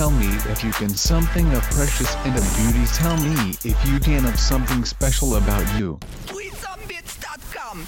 tell me if you can something of precious and of beauty. Tell me if you can of something special about you. TweetsOnBeats.com